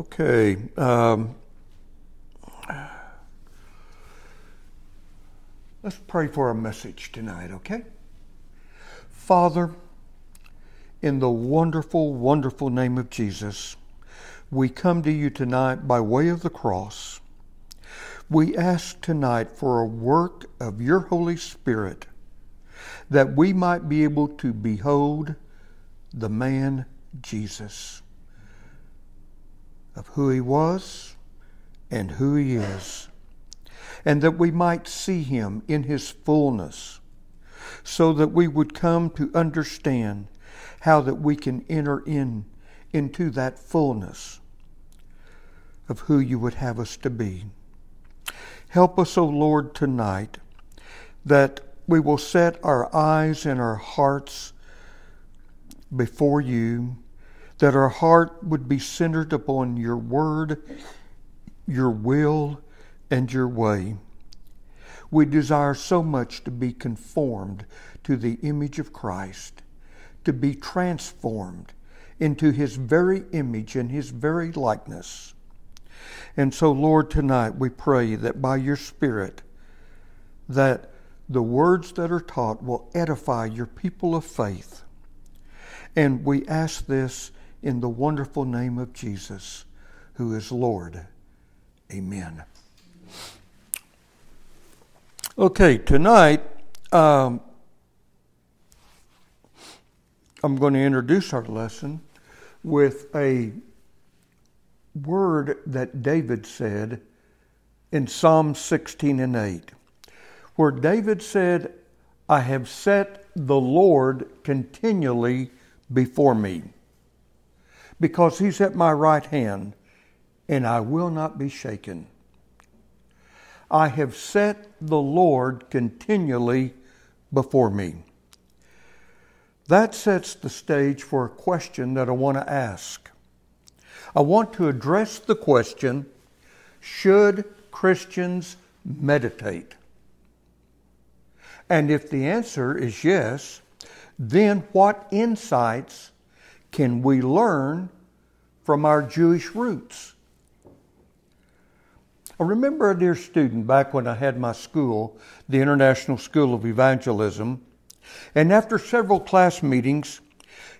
Okay. Um, let's pray for a message tonight, okay? Father, in the wonderful, wonderful name of Jesus, we come to you tonight by way of the cross. We ask tonight for a work of your Holy Spirit that we might be able to behold the man Jesus of who he was and who he is, and that we might see him in his fullness, so that we would come to understand how that we can enter in into that fullness of who you would have us to be. Help us, O Lord, tonight that we will set our eyes and our hearts before you that our heart would be centered upon your word, your will, and your way. We desire so much to be conformed to the image of Christ, to be transformed into his very image and his very likeness. And so, Lord, tonight we pray that by your Spirit, that the words that are taught will edify your people of faith. And we ask this in the wonderful name of Jesus, who is Lord. Amen. Okay, tonight um, I'm going to introduce our lesson with a word that David said in Psalm 16 and 8, where David said, I have set the Lord continually before me because he's at my right hand, and I will not be shaken. I have set the Lord continually before me. That sets the stage for a question that I want to ask. I want to address the question Should Christians meditate? And if the answer is yes, then what insights can we learn from our Jewish roots? I remember a dear student back when I had my school, the International School of Evangelism, and after several class meetings,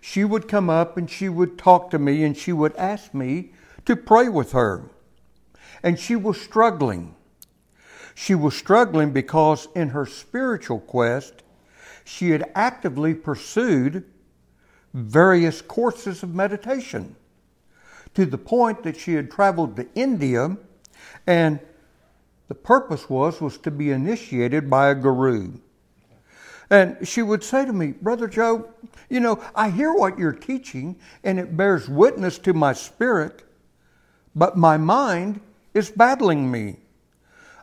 she would come up and she would talk to me and she would ask me to pray with her. And she was struggling. She was struggling because in her spiritual quest, she had actively pursued various courses of meditation to the point that she had traveled to India and the purpose was was to be initiated by a guru. And she would say to me, Brother Joe, you know, I hear what you're teaching and it bears witness to my spirit, but my mind is battling me.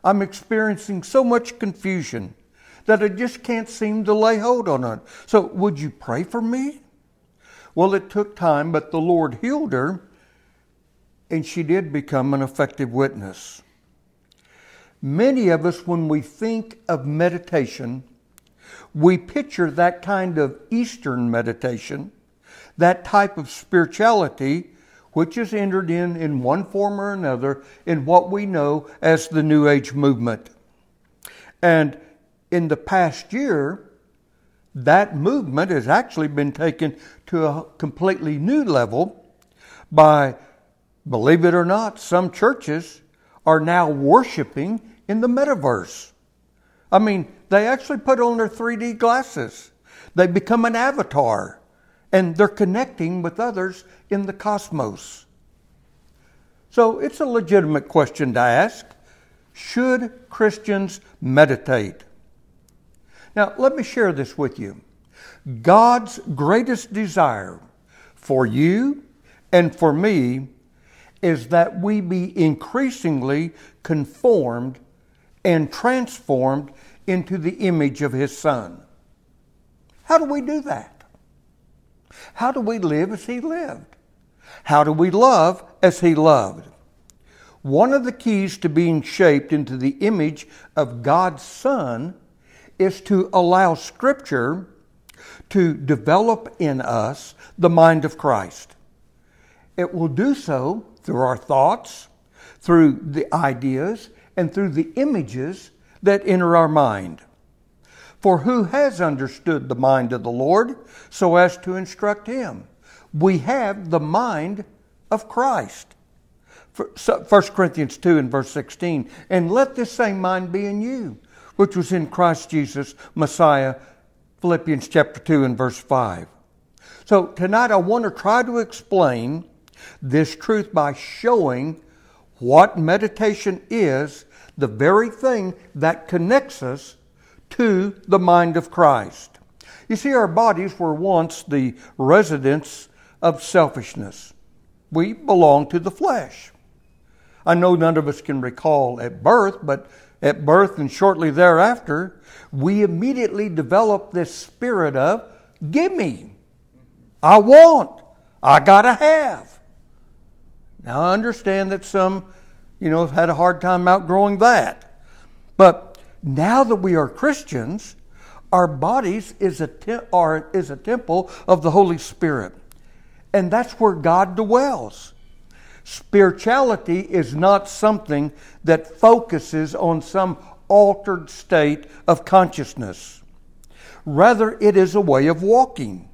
I'm experiencing so much confusion that I just can't seem to lay hold on it. So, would you pray for me? Well, it took time, but the Lord healed her, and she did become an effective witness. Many of us, when we think of meditation, we picture that kind of Eastern meditation, that type of spirituality, which is entered in in one form or another in what we know as the New Age movement. And in the past year, that movement has actually been taken to a completely new level by, believe it or not, some churches are now worshiping in the metaverse. I mean, they actually put on their 3D glasses. They become an avatar and they're connecting with others in the cosmos. So it's a legitimate question to ask. Should Christians meditate? Now, let me share this with you. God's greatest desire for you and for me is that we be increasingly conformed and transformed into the image of His Son. How do we do that? How do we live as He lived? How do we love as He loved? One of the keys to being shaped into the image of God's Son is to allow Scripture to develop in us the mind of Christ. It will do so through our thoughts, through the ideas, and through the images that enter our mind. For who has understood the mind of the Lord so as to instruct him? We have the mind of Christ. 1 Corinthians 2 and verse 16. And let this same mind be in you, which was in Christ Jesus, Messiah. Philippians chapter 2 and verse 5. So tonight I want to try to explain this truth by showing what meditation is, the very thing that connects us to the mind of Christ. You see, our bodies were once the residence of selfishness. We belong to the flesh. I know none of us can recall at birth, but at birth and shortly thereafter, we immediately develop this spirit of, give me. I want. I gotta have. Now I understand that some, you know, have had a hard time outgrowing that. But now that we are Christians, our bodies is a, te- are, is a temple of the Holy Spirit. And that's where God dwells. Spirituality is not something that focuses on some altered state of consciousness. Rather, it is a way of walking.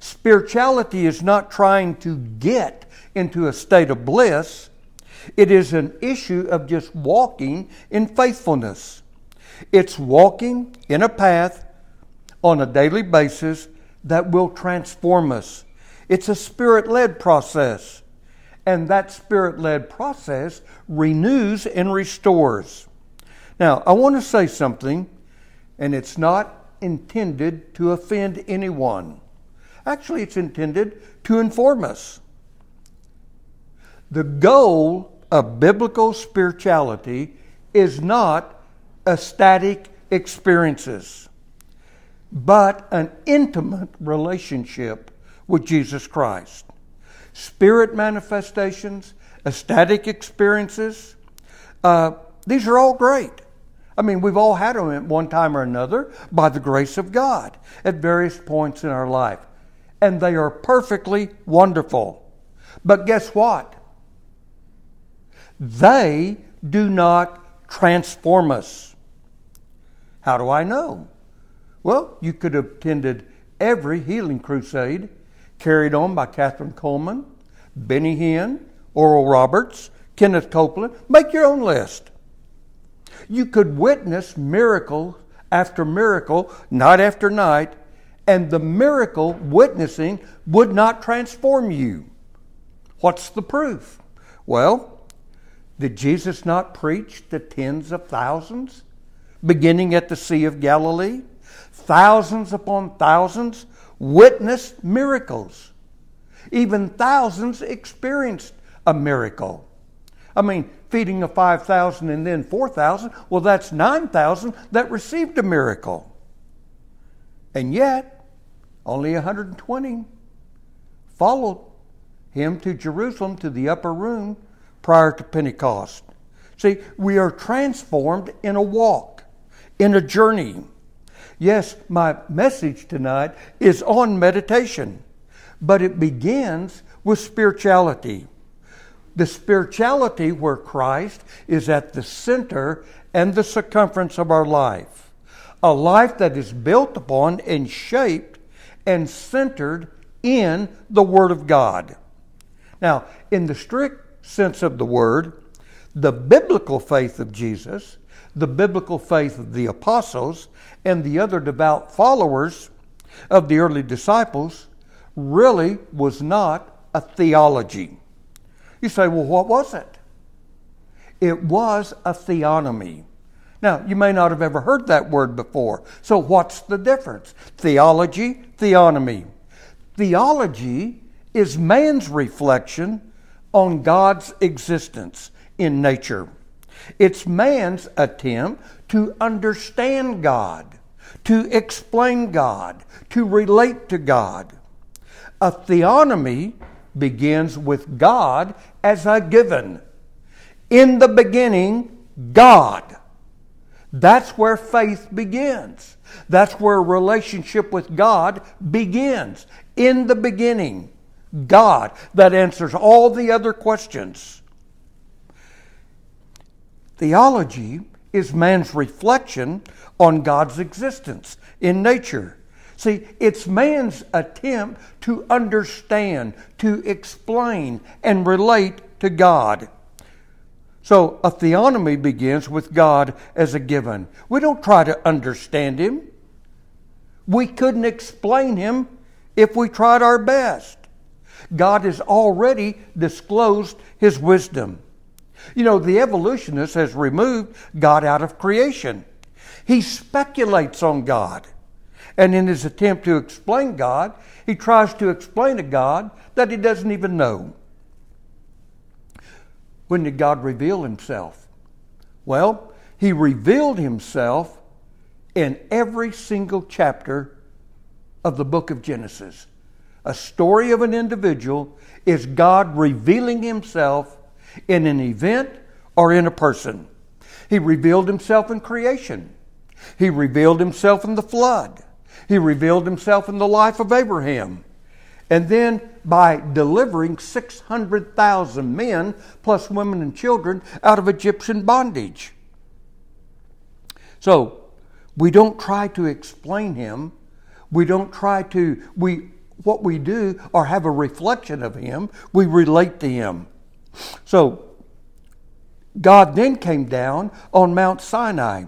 Spirituality is not trying to get into a state of bliss, it is an issue of just walking in faithfulness. It's walking in a path on a daily basis that will transform us. It's a spirit led process. And that spirit led process renews and restores. Now, I want to say something, and it's not intended to offend anyone. Actually, it's intended to inform us. The goal of biblical spirituality is not ecstatic experiences, but an intimate relationship with Jesus Christ spirit manifestations, ecstatic experiences. Uh, these are all great. I mean, we've all had them at one time or another by the grace of God at various points in our life. And they are perfectly wonderful. But guess what? They do not transform us. How do I know? Well, you could have attended every healing crusade carried on by Kathryn Kuhlman, Benny Hinn, Oral Roberts, Kenneth Copeland. Make your own list. You could witness miracle after miracle, night after night, and the miracle witnessing would not transform you. What's the proof? Well, did Jesus not preach to tens of thousands, beginning at the Sea of Galilee? Thousands upon thousands witnessed miracles. Even thousands experienced a miracle. I mean, feeding of 5,000 and then 4,000, well, that's 9,000 that received a miracle. And yet, only 120 followed him to Jerusalem to the upper room prior to Pentecost. See, we are transformed in a walk, in a journey. Yes, my message tonight is on meditation, but it begins with spirituality. The spirituality where Christ is at the center and the circumference of our life. A life that is built upon and shaped and centered in the Word of God. Now, in the strict sense of the word, the biblical faith of Jesus the biblical faith of the apostles and the other devout followers of the early disciples really was not a theology. You say, well, what was it? It was a theonomy. Now, you may not have ever heard that word before. So, what's the difference? Theology, theonomy. Theology is man's reflection on God's existence in nature. It's man's attempt to understand God, to explain God, to relate to God. A theonomy begins with God as a given. In the beginning, God. That's where faith begins. That's where relationship with God begins. In the beginning, God that answers all the other questions. Theology is man's reflection on God's existence in nature. See, it's man's attempt to understand, to explain, and relate to God. So a theonomy begins with God as a given. We don't try to understand Him. We couldn't explain Him if we tried our best. God has already disclosed His wisdom. You know, the evolutionist has removed God out of creation. He speculates on God. And in his attempt to explain God, he tries to explain a God that he doesn't even know. When did God reveal himself? Well, he revealed himself in every single chapter of the book of Genesis. A story of an individual is God revealing himself in an event or in a person. He revealed himself in creation. He revealed himself in the flood. He revealed himself in the life of Abraham. And then by delivering 600,000 men, plus women and children, out of Egyptian bondage. So, we don't try to explain him. We don't try to, we, what we do or have a reflection of him, we relate to him. So, God then came down on Mount Sinai.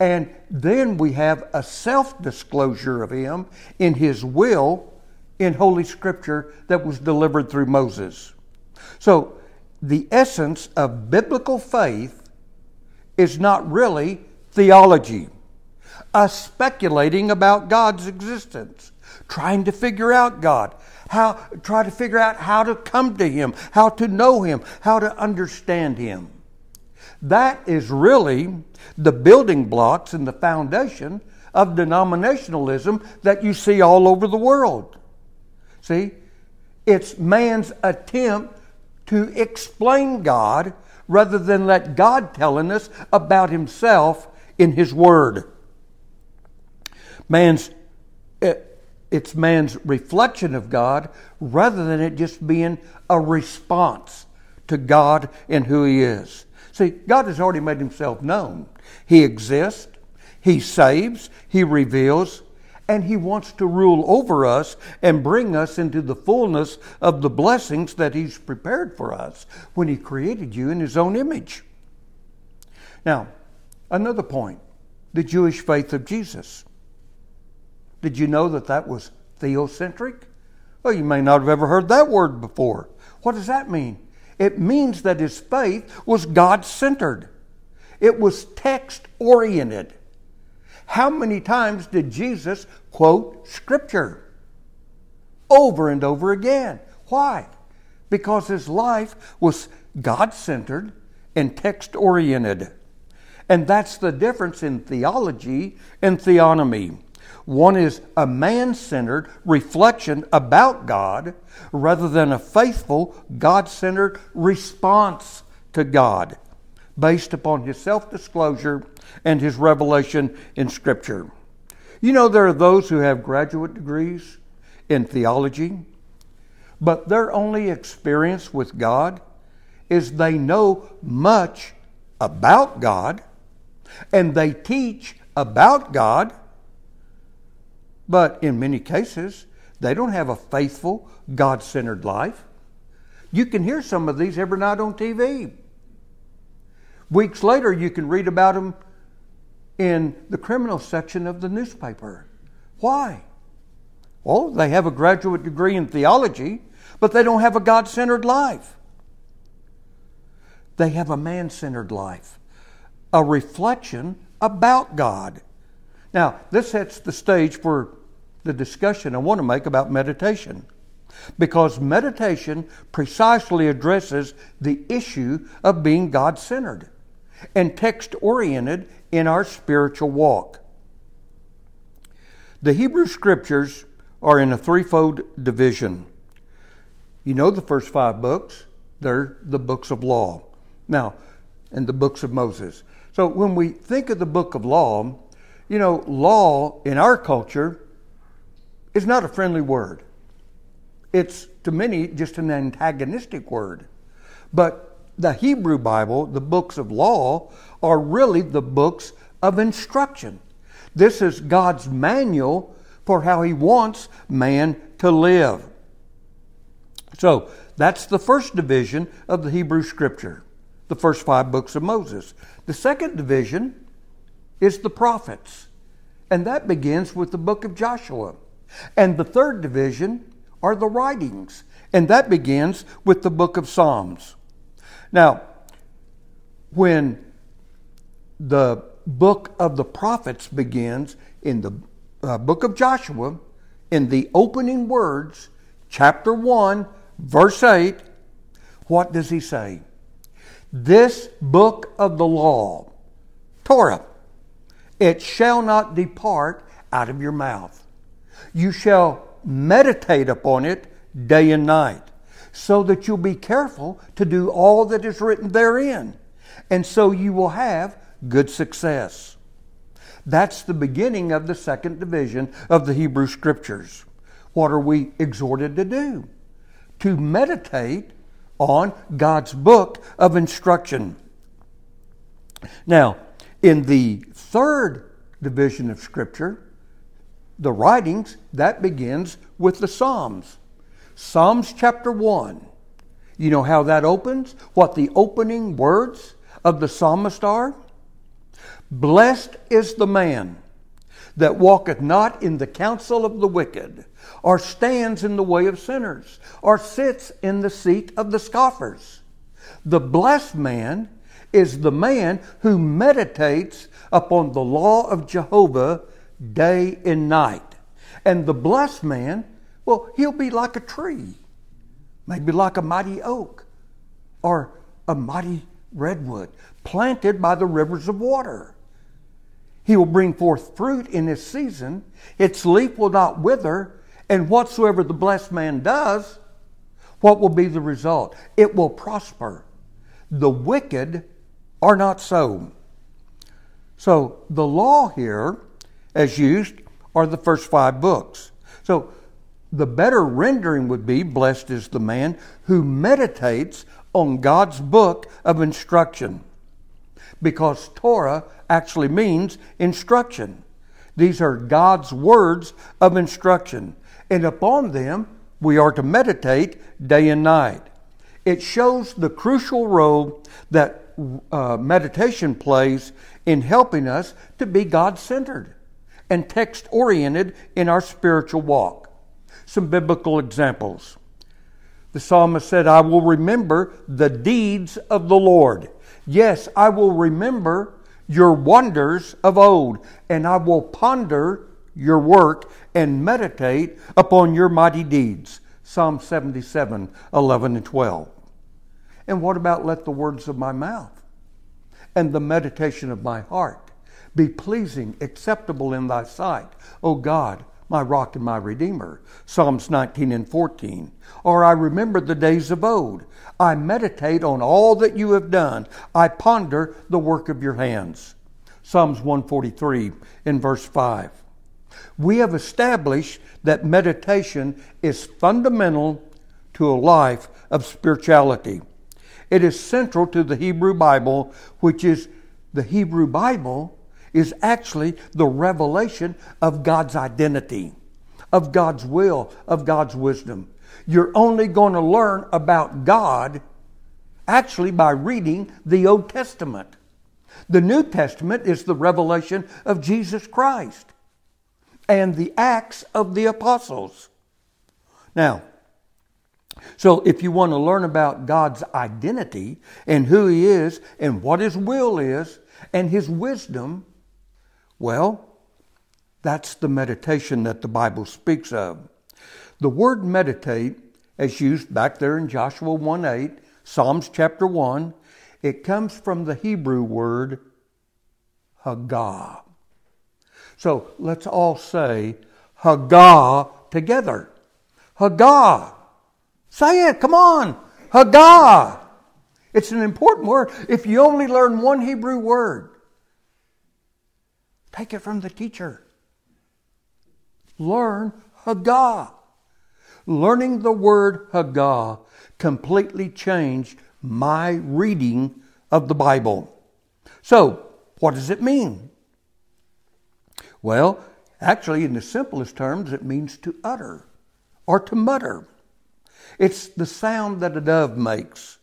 And then we have a self disclosure of him in his will in Holy Scripture that was delivered through Moses. So, the essence of biblical faith is not really theology, us speculating about God's existence, trying to figure out God, how try to figure out how to come to him, how to know him, how to understand him. That is really the building blocks and the foundation of denominationalism that you see all over the world. See? It's man's attempt to explain God rather than let God telling us about himself in his word. Man's it's man's reflection of God rather than it just being a response to God and who he is. See, God has already made himself known. He exists, he saves, he reveals, and He wants to rule over us and bring us into the fullness of the blessings that He's prepared for us when He created you in His own image. Now, another point the Jewish faith of Jesus. Did you know that that was theocentric? Well, you may not have ever heard that word before. What does that mean? It means that his faith was God centered, it was text oriented. How many times did Jesus quote Scripture? Over and over again. Why? Because his life was God centered and text oriented. And that's the difference in theology and theonomy. One is a man centered reflection about God rather than a faithful, God centered response to God based upon his self disclosure and his revelation in Scripture. You know, there are those who have graduate degrees in theology, but their only experience with God is they know much about God and they teach about God, but in many cases, they don't have a faithful, God centered life. You can hear some of these every night on TV. Weeks later, you can read about them in the criminal section of the newspaper. Why? Well, they have a graduate degree in theology, but they don't have a God centered life. They have a man centered life, a reflection about God. Now, this sets the stage for the discussion I want to make about meditation. Because meditation precisely addresses the issue of being God centered and text oriented in our spiritual walk. The Hebrew Scriptures are in a threefold division. You know the first five books, they're the books of law. Now, and the books of Moses. So when we think of the book of law, you know, law in our culture is not a friendly word. it's to many just an antagonistic word. But the Hebrew Bible, the books of law, are really the books of instruction. This is God's manual for how He wants man to live. So that's the first division of the Hebrew Scripture, the first five books of Moses. The second division is the prophets, and that begins with the book of Joshua. And the third division are the writings, and that begins with the book of Psalms. Now, when the book of the prophets begins in the uh, book of Joshua, in the opening words, chapter 1, verse 8, what does he say? This book of the law, Torah, it shall not depart out of your mouth. You shall meditate upon it day and night, so that you'll be careful to do all that is written therein, and so you will have good success. That's the beginning of the second division of the Hebrew Scriptures. What are we exhorted to do? To meditate on God's book of instruction. Now, in the third division of Scripture, the writings, that begins with the Psalms. Psalms chapter 1. You know how that opens? What the opening words of the psalmist are? Blessed is the man that walketh not in the counsel of the wicked, or stands in the way of sinners, or sits in the seat of the scoffers. The blessed man is the man who meditates upon the law of Jehovah day and night. And the blessed man, well, he'll be like a tree, maybe like a mighty oak or a mighty redwood, planted by the rivers of water. He will bring forth fruit in his season, its leaf will not wither, and whatsoever the blessed man does, what will be the result? It will prosper. The wicked are not so. So the law here, as used, are the first five books. So the better rendering would be Blessed is the man who meditates on God's book of instruction. Because Torah actually means instruction. These are God's words of instruction, and upon them we are to meditate day and night. It shows the crucial role that uh, meditation plays in helping us to be God centered and text oriented in our spiritual walk. Some biblical examples. The psalmist said, I will remember the deeds of the Lord. Yes, I will remember your wonders of old, and I will ponder your work and meditate upon your mighty deeds. Psalm 77, 11 and 12. And what about let the words of my mouth and the meditation of my heart be pleasing, acceptable in thy sight, O God, my rock and my redeemer. Psalms 19 and 14. Or I remember the days of old. I meditate on all that you have done. I ponder the work of your hands. Psalms 143 in verse 5. We have established that meditation is fundamental to a life of spirituality. It is central to the Hebrew Bible, which is the Hebrew Bible is actually the revelation of God's identity, of God's will, of God's wisdom. You're only going to learn about God actually by reading the Old Testament. The New Testament is the revelation of Jesus Christ and the Acts of the Apostles. Now, so if you want to learn about God's identity and who He is and what His will is and His wisdom, well, that's the meditation that the Bible speaks of. The word meditate, as used back there in Joshua 1 8, Psalms chapter 1, it comes from the Hebrew word Hagah. So let's all say Hagah together. Hagah. Say it, come on. Hagah. It's an important word. If you only learn one Hebrew word, Take it from the teacher. Learn Hagah. learning the word Haggah completely changed my reading of the Bible. So, what does it mean? Well, actually, in the simplest terms, it means to utter or to mutter. It's the sound that a dove makes.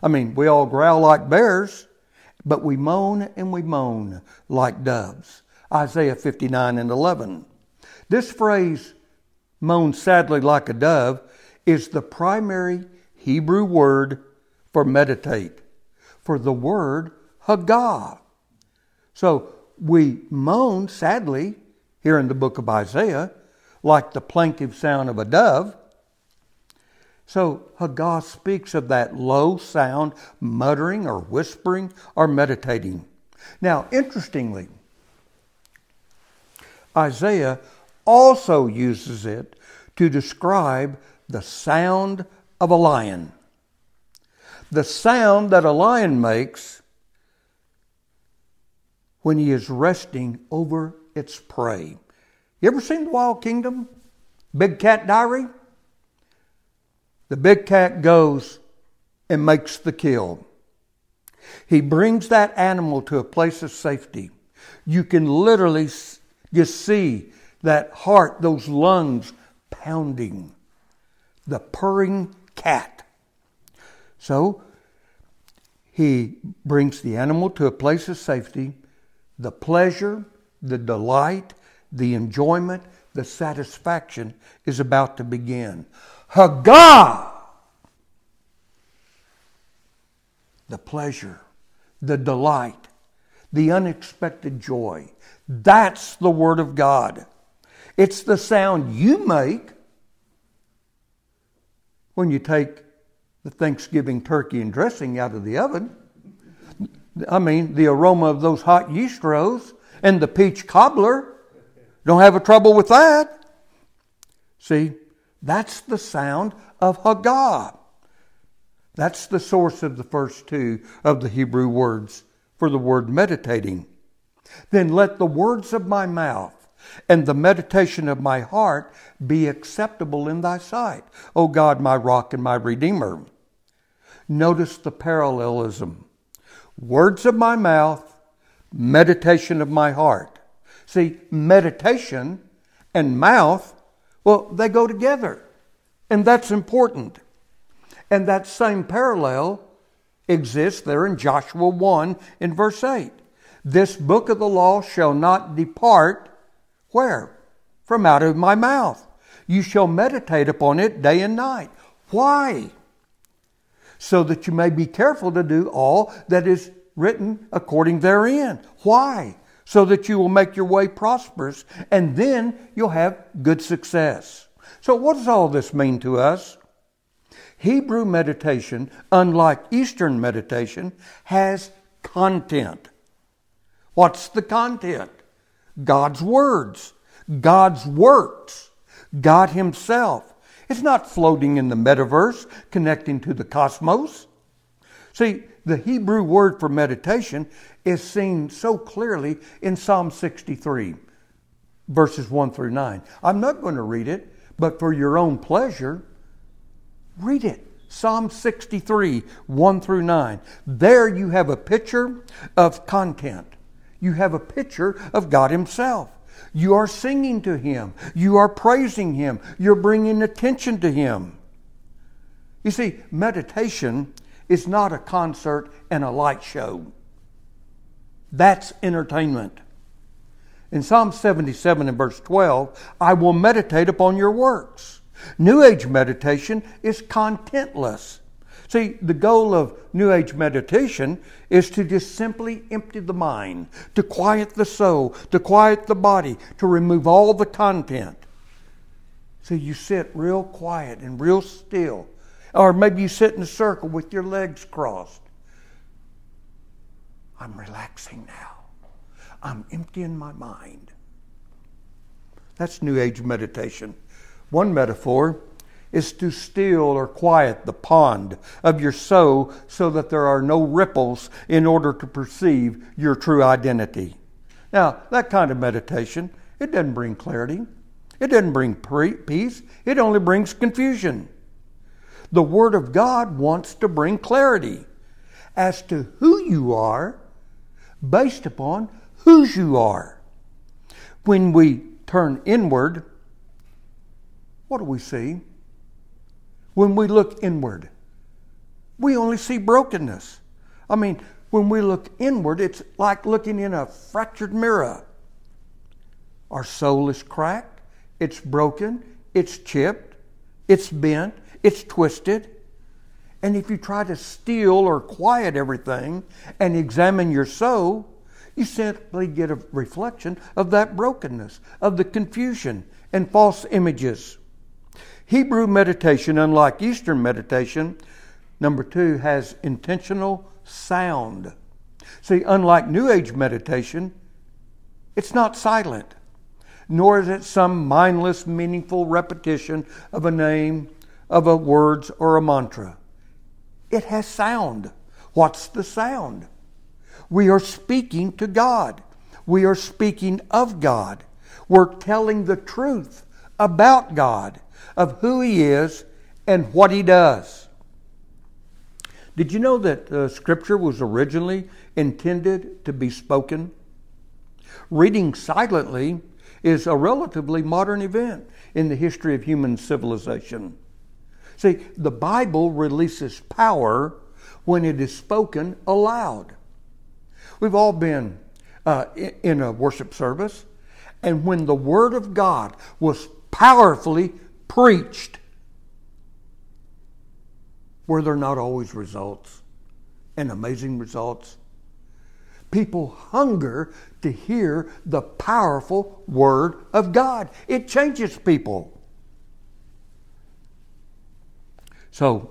I mean, we all growl like bears, but we moan and we moan like doves. Isaiah 59 and 11. This phrase, moan sadly like a dove, is the primary Hebrew word for meditate, for the word Haggah. So we moan sadly here in the book of Isaiah, like the plaintive sound of a dove. So Haggah speaks of that low sound, muttering or whispering or meditating. Now, interestingly, Isaiah also uses it to describe the sound of a lion. The sound that a lion makes when he is resting over its prey. You ever seen The Wild Kingdom? Big Cat Diary? The big cat goes and makes the kill. He brings that animal to a place of safety. You can literally just see that heart, those lungs pounding, the purring cat. So he brings the animal to a place of safety. The pleasure, the delight, the enjoyment, the satisfaction is about to begin. Haggah! The pleasure, the delight, the unexpected joy. That's the Word of God. It's the sound you make when you take the Thanksgiving turkey and dressing out of the oven. I mean, the aroma of those hot yeast rows and the peach cobbler. Don't have a trouble with that. See, that's the sound of Haggah. That's the source of the first two of the Hebrew words for the word meditating. Then let the words of my mouth and the meditation of my heart be acceptable in thy sight, O God, my rock and my redeemer. Notice the parallelism. Words of my mouth, meditation of my heart. See, meditation and mouth well, they go together, and that's important. And that same parallel exists there in Joshua 1 in verse 8. This book of the law shall not depart where? From out of my mouth. You shall meditate upon it day and night. Why? So that you may be careful to do all that is written according therein. Why? So that you will make your way prosperous and then you'll have good success. So, what does all this mean to us? Hebrew meditation, unlike Eastern meditation, has content. What's the content? God's words, God's works, God Himself. It's not floating in the metaverse, connecting to the cosmos. See, the Hebrew word for meditation is seen so clearly in Psalm 63, verses 1 through 9. I'm not going to read it, but for your own pleasure, read it. Psalm 63, 1 through 9. There you have a picture of content. You have a picture of God Himself. You are singing to Him. You are praising Him. You're bringing attention to Him. You see, meditation is not a concert and a light show. That's entertainment. In Psalm 77 and verse 12, I will meditate upon your works. New Age meditation is contentless. See, the goal of New Age meditation is to just simply empty the mind, to quiet the soul, to quiet the body, to remove all the content. So you sit real quiet and real still. Or maybe you sit in a circle with your legs crossed. I'm relaxing now. I'm emptying my mind. That's New Age meditation. One metaphor is to still or quiet the pond of your soul so that there are no ripples in order to perceive your true identity. Now, that kind of meditation, it doesn't bring clarity. It doesn't bring peace, it only brings confusion. The Word of God wants to bring clarity as to who you are based upon whose you are. When we turn inward, what do we see? When we look inward, we only see brokenness. I mean, when we look inward, it's like looking in a fractured mirror. Our soul is cracked, it's broken, it's chipped, it's bent, it's twisted. And if you try to steal or quiet everything and examine your soul, you simply get a reflection of that brokenness, of the confusion and false images. Hebrew meditation, unlike Eastern meditation, number two, has intentional sound. See, unlike New Age meditation, it's not silent, nor is it some mindless, meaningful repetition of a name, of a words, or a mantra. It has sound. What's the sound? We are speaking to God. We are speaking of God. We're telling the truth about God, of who He is and what He does. Did you know that uh, Scripture was originally intended to be spoken? Reading silently is a relatively modern event in the history of human civilization. See, the Bible releases power when it is spoken aloud. We've all been uh, in a worship service, and when the Word of God was powerfully preached, were there not always results and amazing results? People hunger to hear the powerful Word of God. It changes people. So,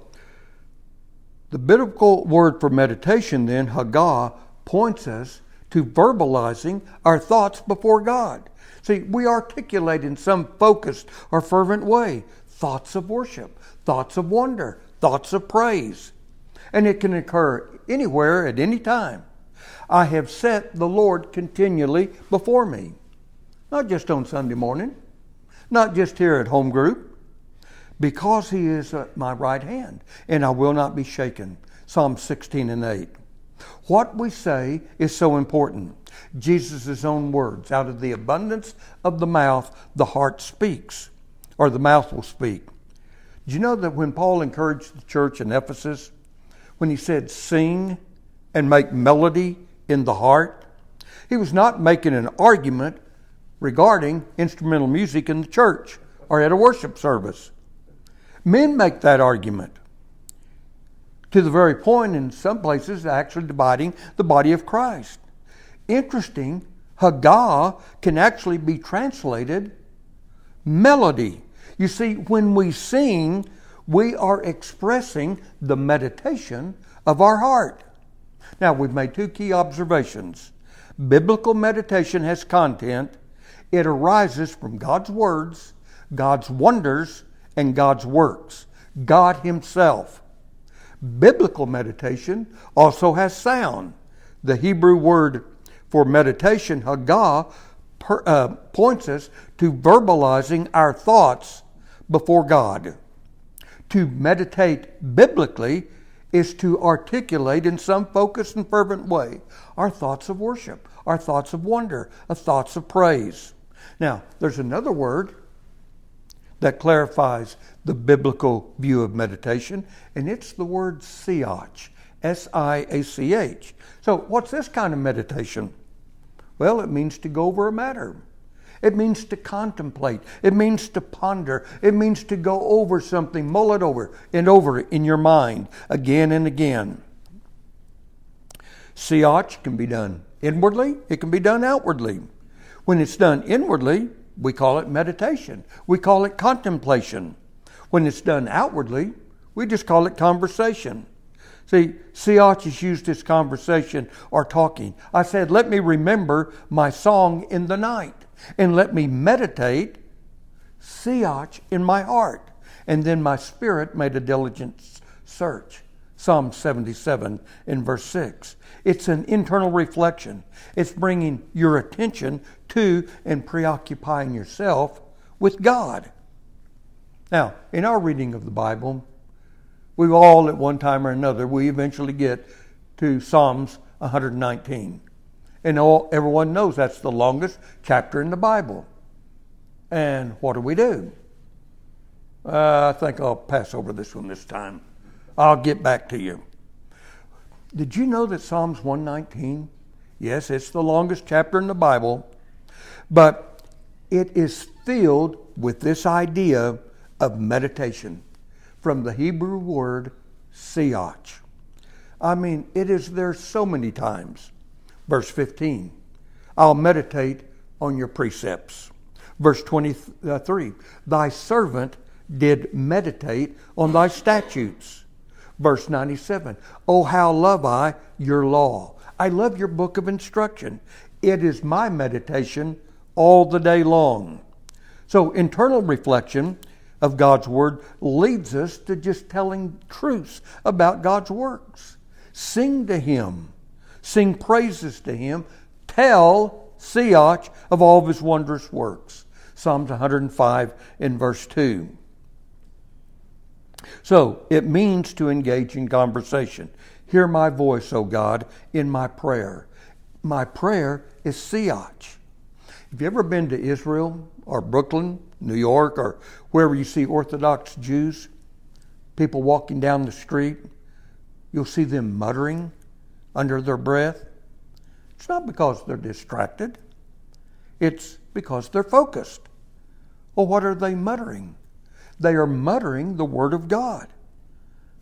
the biblical word for meditation, then, Hagah, points us to verbalizing our thoughts before God. See, we articulate in some focused or fervent way thoughts of worship, thoughts of wonder, thoughts of praise. And it can occur anywhere at any time. I have set the Lord continually before me, not just on Sunday morning, not just here at home group, because he is at my right hand, and I will not be shaken. Psalm 16 and 8. What we say is so important. Jesus' own words, out of the abundance of the mouth, the heart speaks, or the mouth will speak. Do you know that when Paul encouraged the church in Ephesus, when he said, sing and make melody in the heart, he was not making an argument regarding instrumental music in the church or at a worship service. Men make that argument to the very point, in some places, actually dividing the body of Christ. Interesting, Hagah can actually be translated melody. You see, when we sing, we are expressing the meditation of our heart. Now, we've made two key observations. Biblical meditation has content, it arises from God's words, God's wonders, and God's works, God Himself. Biblical meditation also has sound. The Hebrew word for meditation, hagah, per, uh, points us to verbalizing our thoughts before God. To meditate biblically is to articulate in some focused and fervent way our thoughts of worship, our thoughts of wonder, our thoughts of praise. Now, there's another word that clarifies the biblical view of meditation, and it's the word siach, S I A C H. So, what's this kind of meditation? Well, it means to go over a matter. It means to contemplate. It means to ponder. It means to go over something, mull it over and over in your mind again and again. Siach can be done inwardly, it can be done outwardly. When it's done inwardly, we call it meditation. We call it contemplation. When it's done outwardly, we just call it conversation. See, Siach is used this conversation or talking. I said, let me remember my song in the night and let me meditate Siach in my heart. And then my spirit made a diligent search. Psalm 77 in verse 6. It's an internal reflection. It's bringing your attention to and preoccupying yourself with God. Now, in our reading of the Bible, we all, at one time or another, we eventually get to Psalms 119. And all, everyone knows that's the longest chapter in the Bible. And what do we do? Uh, I think I'll pass over this one this time. I'll get back to you. Did you know that Psalms 119? Yes, it's the longest chapter in the Bible, but it is filled with this idea of meditation from the Hebrew word siach. I mean, it is there so many times. Verse 15, I'll meditate on your precepts. Verse 23, thy servant did meditate on thy statutes. Verse 97, oh, how love I your law. I love your book of instruction. It is my meditation all the day long. So, internal reflection of God's Word leads us to just telling truths about God's works. Sing to Him, sing praises to Him, tell Siach of all of His wondrous works. Psalms 105 in verse 2. So it means to engage in conversation. Hear my voice, O God, in my prayer. My prayer is Siach. Have you ever been to Israel or Brooklyn, New York, or wherever you see Orthodox Jews? People walking down the street, you'll see them muttering under their breath. It's not because they're distracted, it's because they're focused. Well, what are they muttering? They are muttering the Word of God.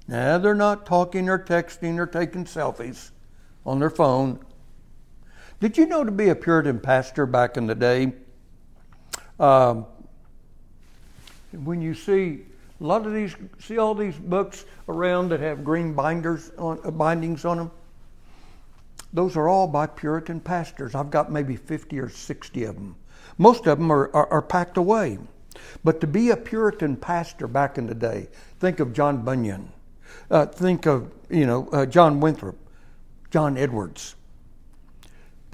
Now, they're not talking or texting or taking selfies on their phone. Did you know to be a Puritan pastor back in the day? Um, when you see a lot of these, see all these books around that have green binders on uh, bindings on them. Those are all by Puritan pastors. I've got maybe 50 or 60 of them. Most of them are, are, are packed away. But to be a Puritan pastor back in the day, think of John Bunyan, uh, think of you know uh, John Winthrop, John Edwards.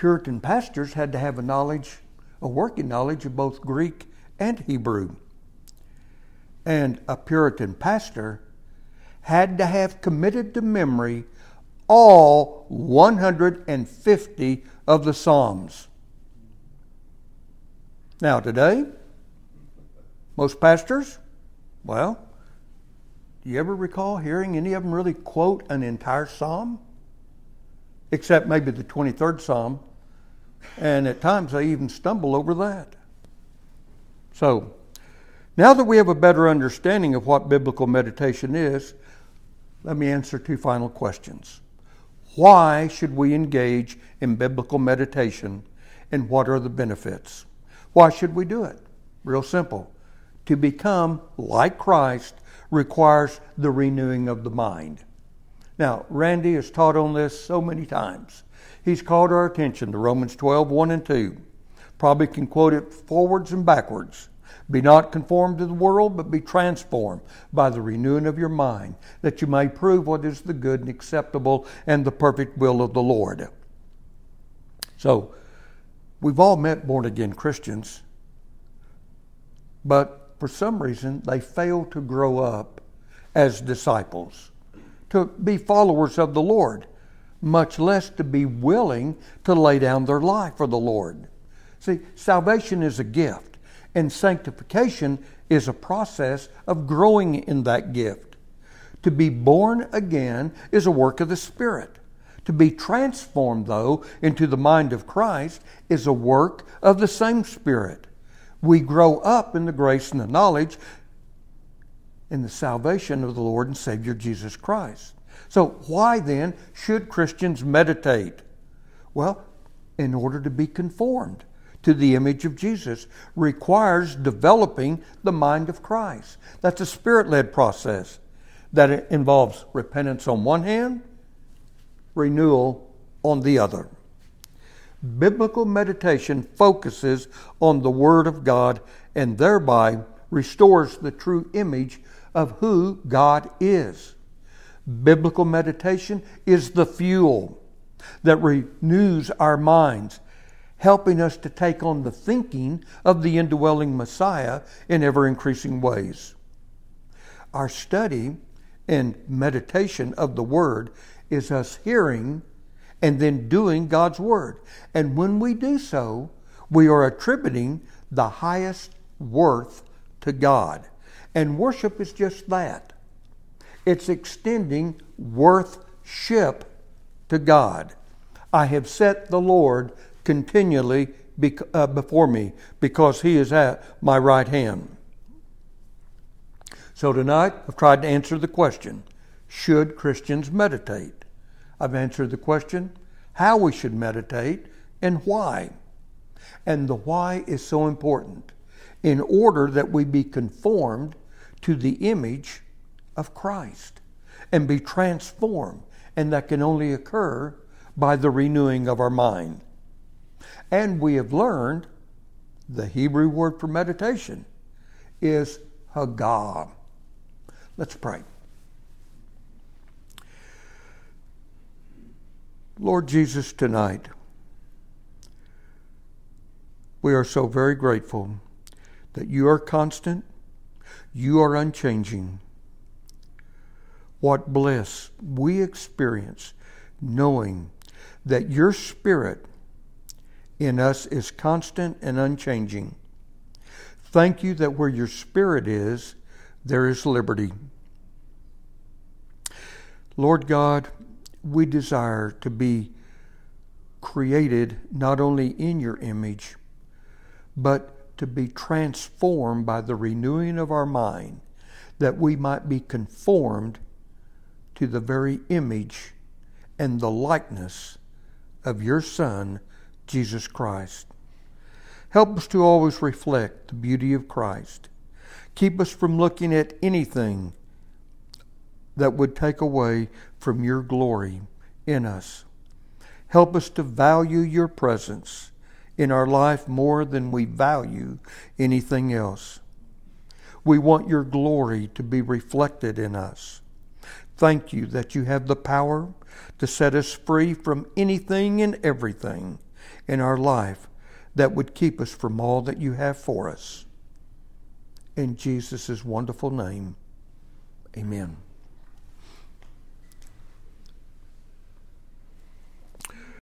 Puritan pastors had to have a knowledge, a working knowledge of both Greek and Hebrew. And a Puritan pastor had to have committed to memory all 150 of the Psalms. Now, today, most pastors, well, do you ever recall hearing any of them really quote an entire psalm? Except maybe the 23rd psalm. And at times I even stumble over that. So, now that we have a better understanding of what biblical meditation is, let me answer two final questions. Why should we engage in biblical meditation and what are the benefits? Why should we do it? Real simple to become like Christ requires the renewing of the mind. Now, Randy has taught on this so many times. He's called our attention to Romans 12, 1 and 2. Probably can quote it forwards and backwards. Be not conformed to the world, but be transformed by the renewing of your mind, that you may prove what is the good and acceptable and the perfect will of the Lord. So, we've all met born again Christians, but for some reason, they fail to grow up as disciples, to be followers of the Lord, much less to be willing to lay down their life for the Lord. See, salvation is a gift, and sanctification is a process of growing in that gift. To be born again is a work of the Spirit. To be transformed, though, into the mind of Christ is a work of the same Spirit we grow up in the grace and the knowledge in the salvation of the Lord and Savior Jesus Christ. So, why then should Christians meditate? Well, in order to be conformed to the image of Jesus requires developing the mind of Christ. That's a spirit led process that involves repentance on one hand, renewal on the other. Biblical meditation focuses on the Word of God and thereby restores the true image of who God is. Biblical meditation is the fuel that renews our minds, helping us to take on the thinking of the indwelling Messiah in ever increasing ways. Our study and meditation of the Word is us hearing and then doing God's Word. And when we do so, we are attributing the highest worth to God. And worship is just that it's extending worthship to God. I have set the Lord continually uh, before me because he is at my right hand. So tonight I've tried to answer the question should Christians meditate? I've answered the question how we should meditate and why. And the why is so important in order that we be conformed to the image of Christ and be transformed. And that can only occur by the renewing of our mind. And we have learned the Hebrew word for meditation is Hagah. Let's pray. Lord Jesus, tonight, we are so very grateful that you are constant, you are unchanging. What bliss we experience knowing that your spirit in us is constant and unchanging. Thank you that where your spirit is, there is liberty. Lord God, we desire to be created not only in your image, but to be transformed by the renewing of our mind, that we might be conformed to the very image and the likeness of your Son, Jesus Christ. Help us to always reflect the beauty of Christ. Keep us from looking at anything that would take away from your glory in us. Help us to value your presence in our life more than we value anything else. We want your glory to be reflected in us. Thank you that you have the power to set us free from anything and everything in our life that would keep us from all that you have for us. In Jesus' wonderful name, amen.